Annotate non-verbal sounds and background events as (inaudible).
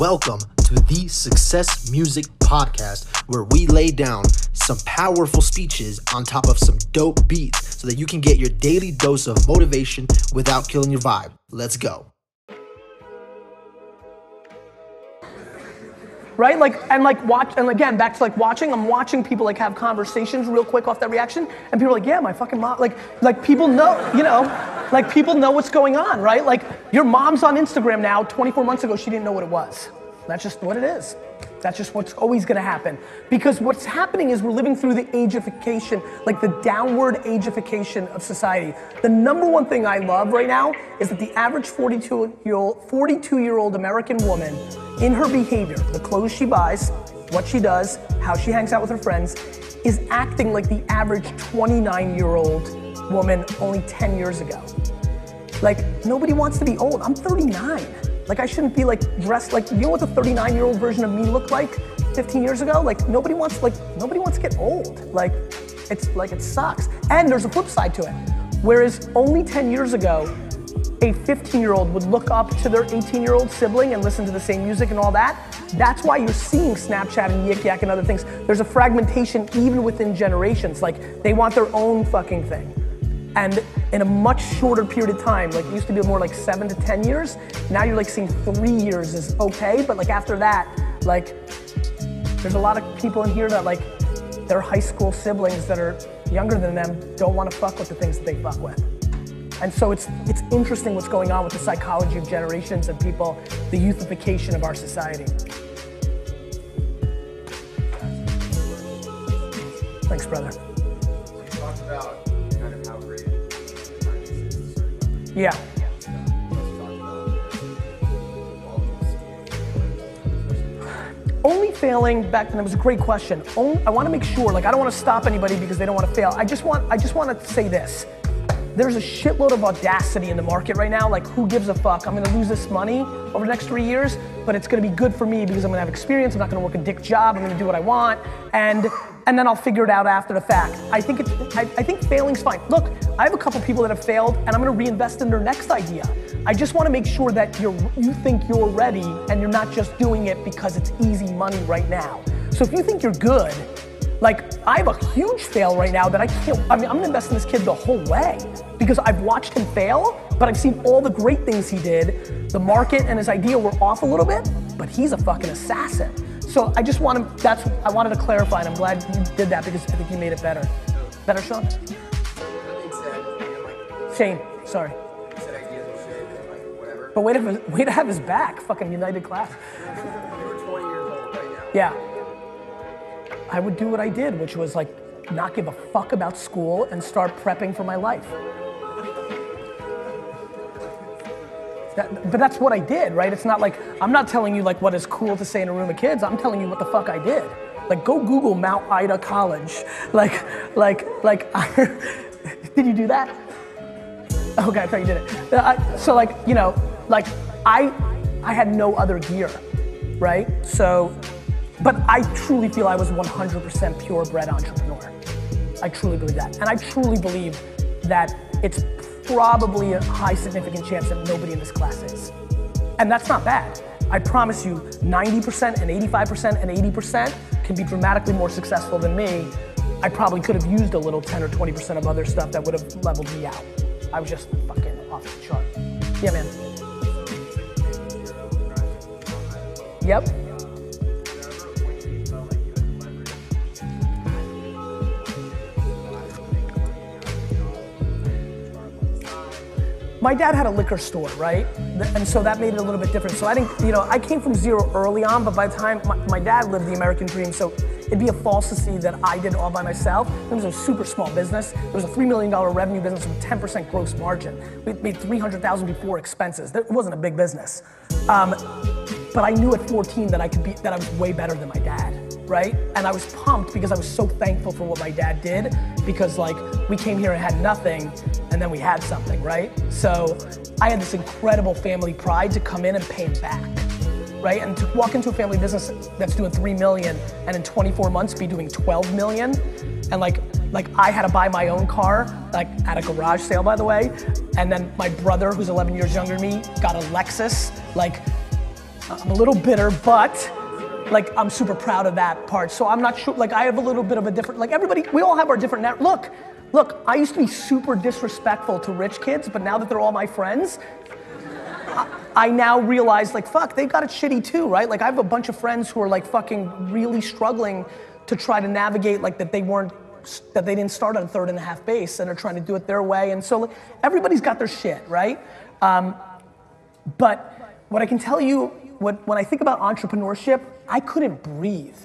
Welcome to the Success Music Podcast, where we lay down some powerful speeches on top of some dope beats so that you can get your daily dose of motivation without killing your vibe. Let's go. Right? Like and like watch and again back to like watching. I'm watching people like have conversations real quick off that reaction, and people are like, yeah, my fucking mom. Like like people know, you know, like people know what's going on, right? Like your mom's on Instagram now. 24 months ago, she didn't know what it was. That's just what it is. That's just what's always gonna happen. Because what's happening is we're living through the ageification, like the downward ageification of society. The number one thing I love right now is that the average 42 year old, 42 year old American woman, in her behavior, the clothes she buys, what she does, how she hangs out with her friends, is acting like the average 29 year old woman only 10 years ago. Like, nobody wants to be old. I'm 39. Like I shouldn't be like dressed like you know what the 39 year old version of me looked like 15 years ago? Like nobody wants like nobody wants to get old. Like it's like it sucks. And there's a flip side to it. Whereas only 10 years ago, a 15 year old would look up to their 18 year old sibling and listen to the same music and all that. That's why you're seeing Snapchat and Yik Yak and other things. There's a fragmentation even within generations. Like they want their own fucking thing. And in a much shorter period of time, like it used to be more like seven to 10 years, now you're like seeing three years is okay, but like after that, like there's a lot of people in here that like their high school siblings that are younger than them don't want to fuck with the things that they fuck with. And so it's it's interesting what's going on with the psychology of generations and people, the youthification of our society. Thanks, brother. Yeah. Only failing back then it was a great question. Only, I want to make sure, like I don't want to stop anybody because they don't want to fail. I just want I just want to say this. There's a shitload of audacity in the market right now. Like who gives a fuck? I'm gonna lose this money over the next three years, but it's gonna be good for me because I'm gonna have experience. I'm not gonna work a dick job. I'm gonna do what I want. And and then I'll figure it out after the fact. I think it's, I, I think failing's fine. Look, I have a couple people that have failed, and I'm gonna reinvest in their next idea. I just want to make sure that you're, you think you're ready, and you're not just doing it because it's easy money right now. So if you think you're good, like I have a huge fail right now that I can't. I mean, I'm gonna invest in this kid the whole way because I've watched him fail, but I've seen all the great things he did. The market and his idea were off a little bit, but he's a fucking assassin. So I just want to, that's, I wanted to clarify and I'm glad you did that because I think you made it better. Better, Sean? Shane, sorry. But way to, way to have his back, fucking United class. Yeah. I would do what I did, which was like not give a fuck about school and start prepping for my life. That, but that's what I did, right? It's not like, I'm not telling you like what is cool to say in a room of kids. I'm telling you what the fuck I did. Like go Google Mount Ida College. (laughs) Like, like, like, (laughs) did you do that? (laughs) Okay, I thought you did it. Uh, so like, you know, like I, I had no other gear, right? So, but I truly feel I was 100% purebred entrepreneur. I truly believe that. And I truly believe that it's probably a high significant chance that nobody in this class is. And that's not bad. I promise you 90% and 85% and 80% can be dramatically more successful than me. I probably could have used a little 10 or 20% of other stuff that would have leveled me out. I was just fucking off the chart. Yeah, man. Yep. My dad had a liquor store, right? And so that made it a little bit different. So I didn't, you know, I came from zero early on, but by the time my, my dad lived the American dream, so it'd be a see that I did all by myself. It was a super small business. It was a $3 million revenue business with 10% gross margin. We made 300,000 before expenses. It wasn't a big business. Um, but I knew at 14 that I could be, that I was way better than my dad right? And I was pumped because I was so thankful for what my dad did because like we came here and had nothing and then we had something, right? So I had this incredible family pride to come in and pay him back. Right? And to walk into a family business that's doing 3 million and in 24 months be doing 12 million and like like I had to buy my own car, like at a garage sale by the way. And then my brother, who's 11 years younger than me, got a Lexus. Like I'm a little bitter, but like I'm super proud of that part. So I'm not sure. Like I have a little bit of a different. Like everybody, we all have our different. Look, look. I used to be super disrespectful to rich kids, but now that they're all my friends, I now realize like fuck, they've got it shitty too, right? Like I have a bunch of friends who are like fucking really struggling to try to navigate like that they weren't that they didn't start on third and a half base and are trying to do it their way. And so like, everybody's got their shit, right? Um, but what I can tell you, what, when I think about entrepreneurship, I couldn't breathe.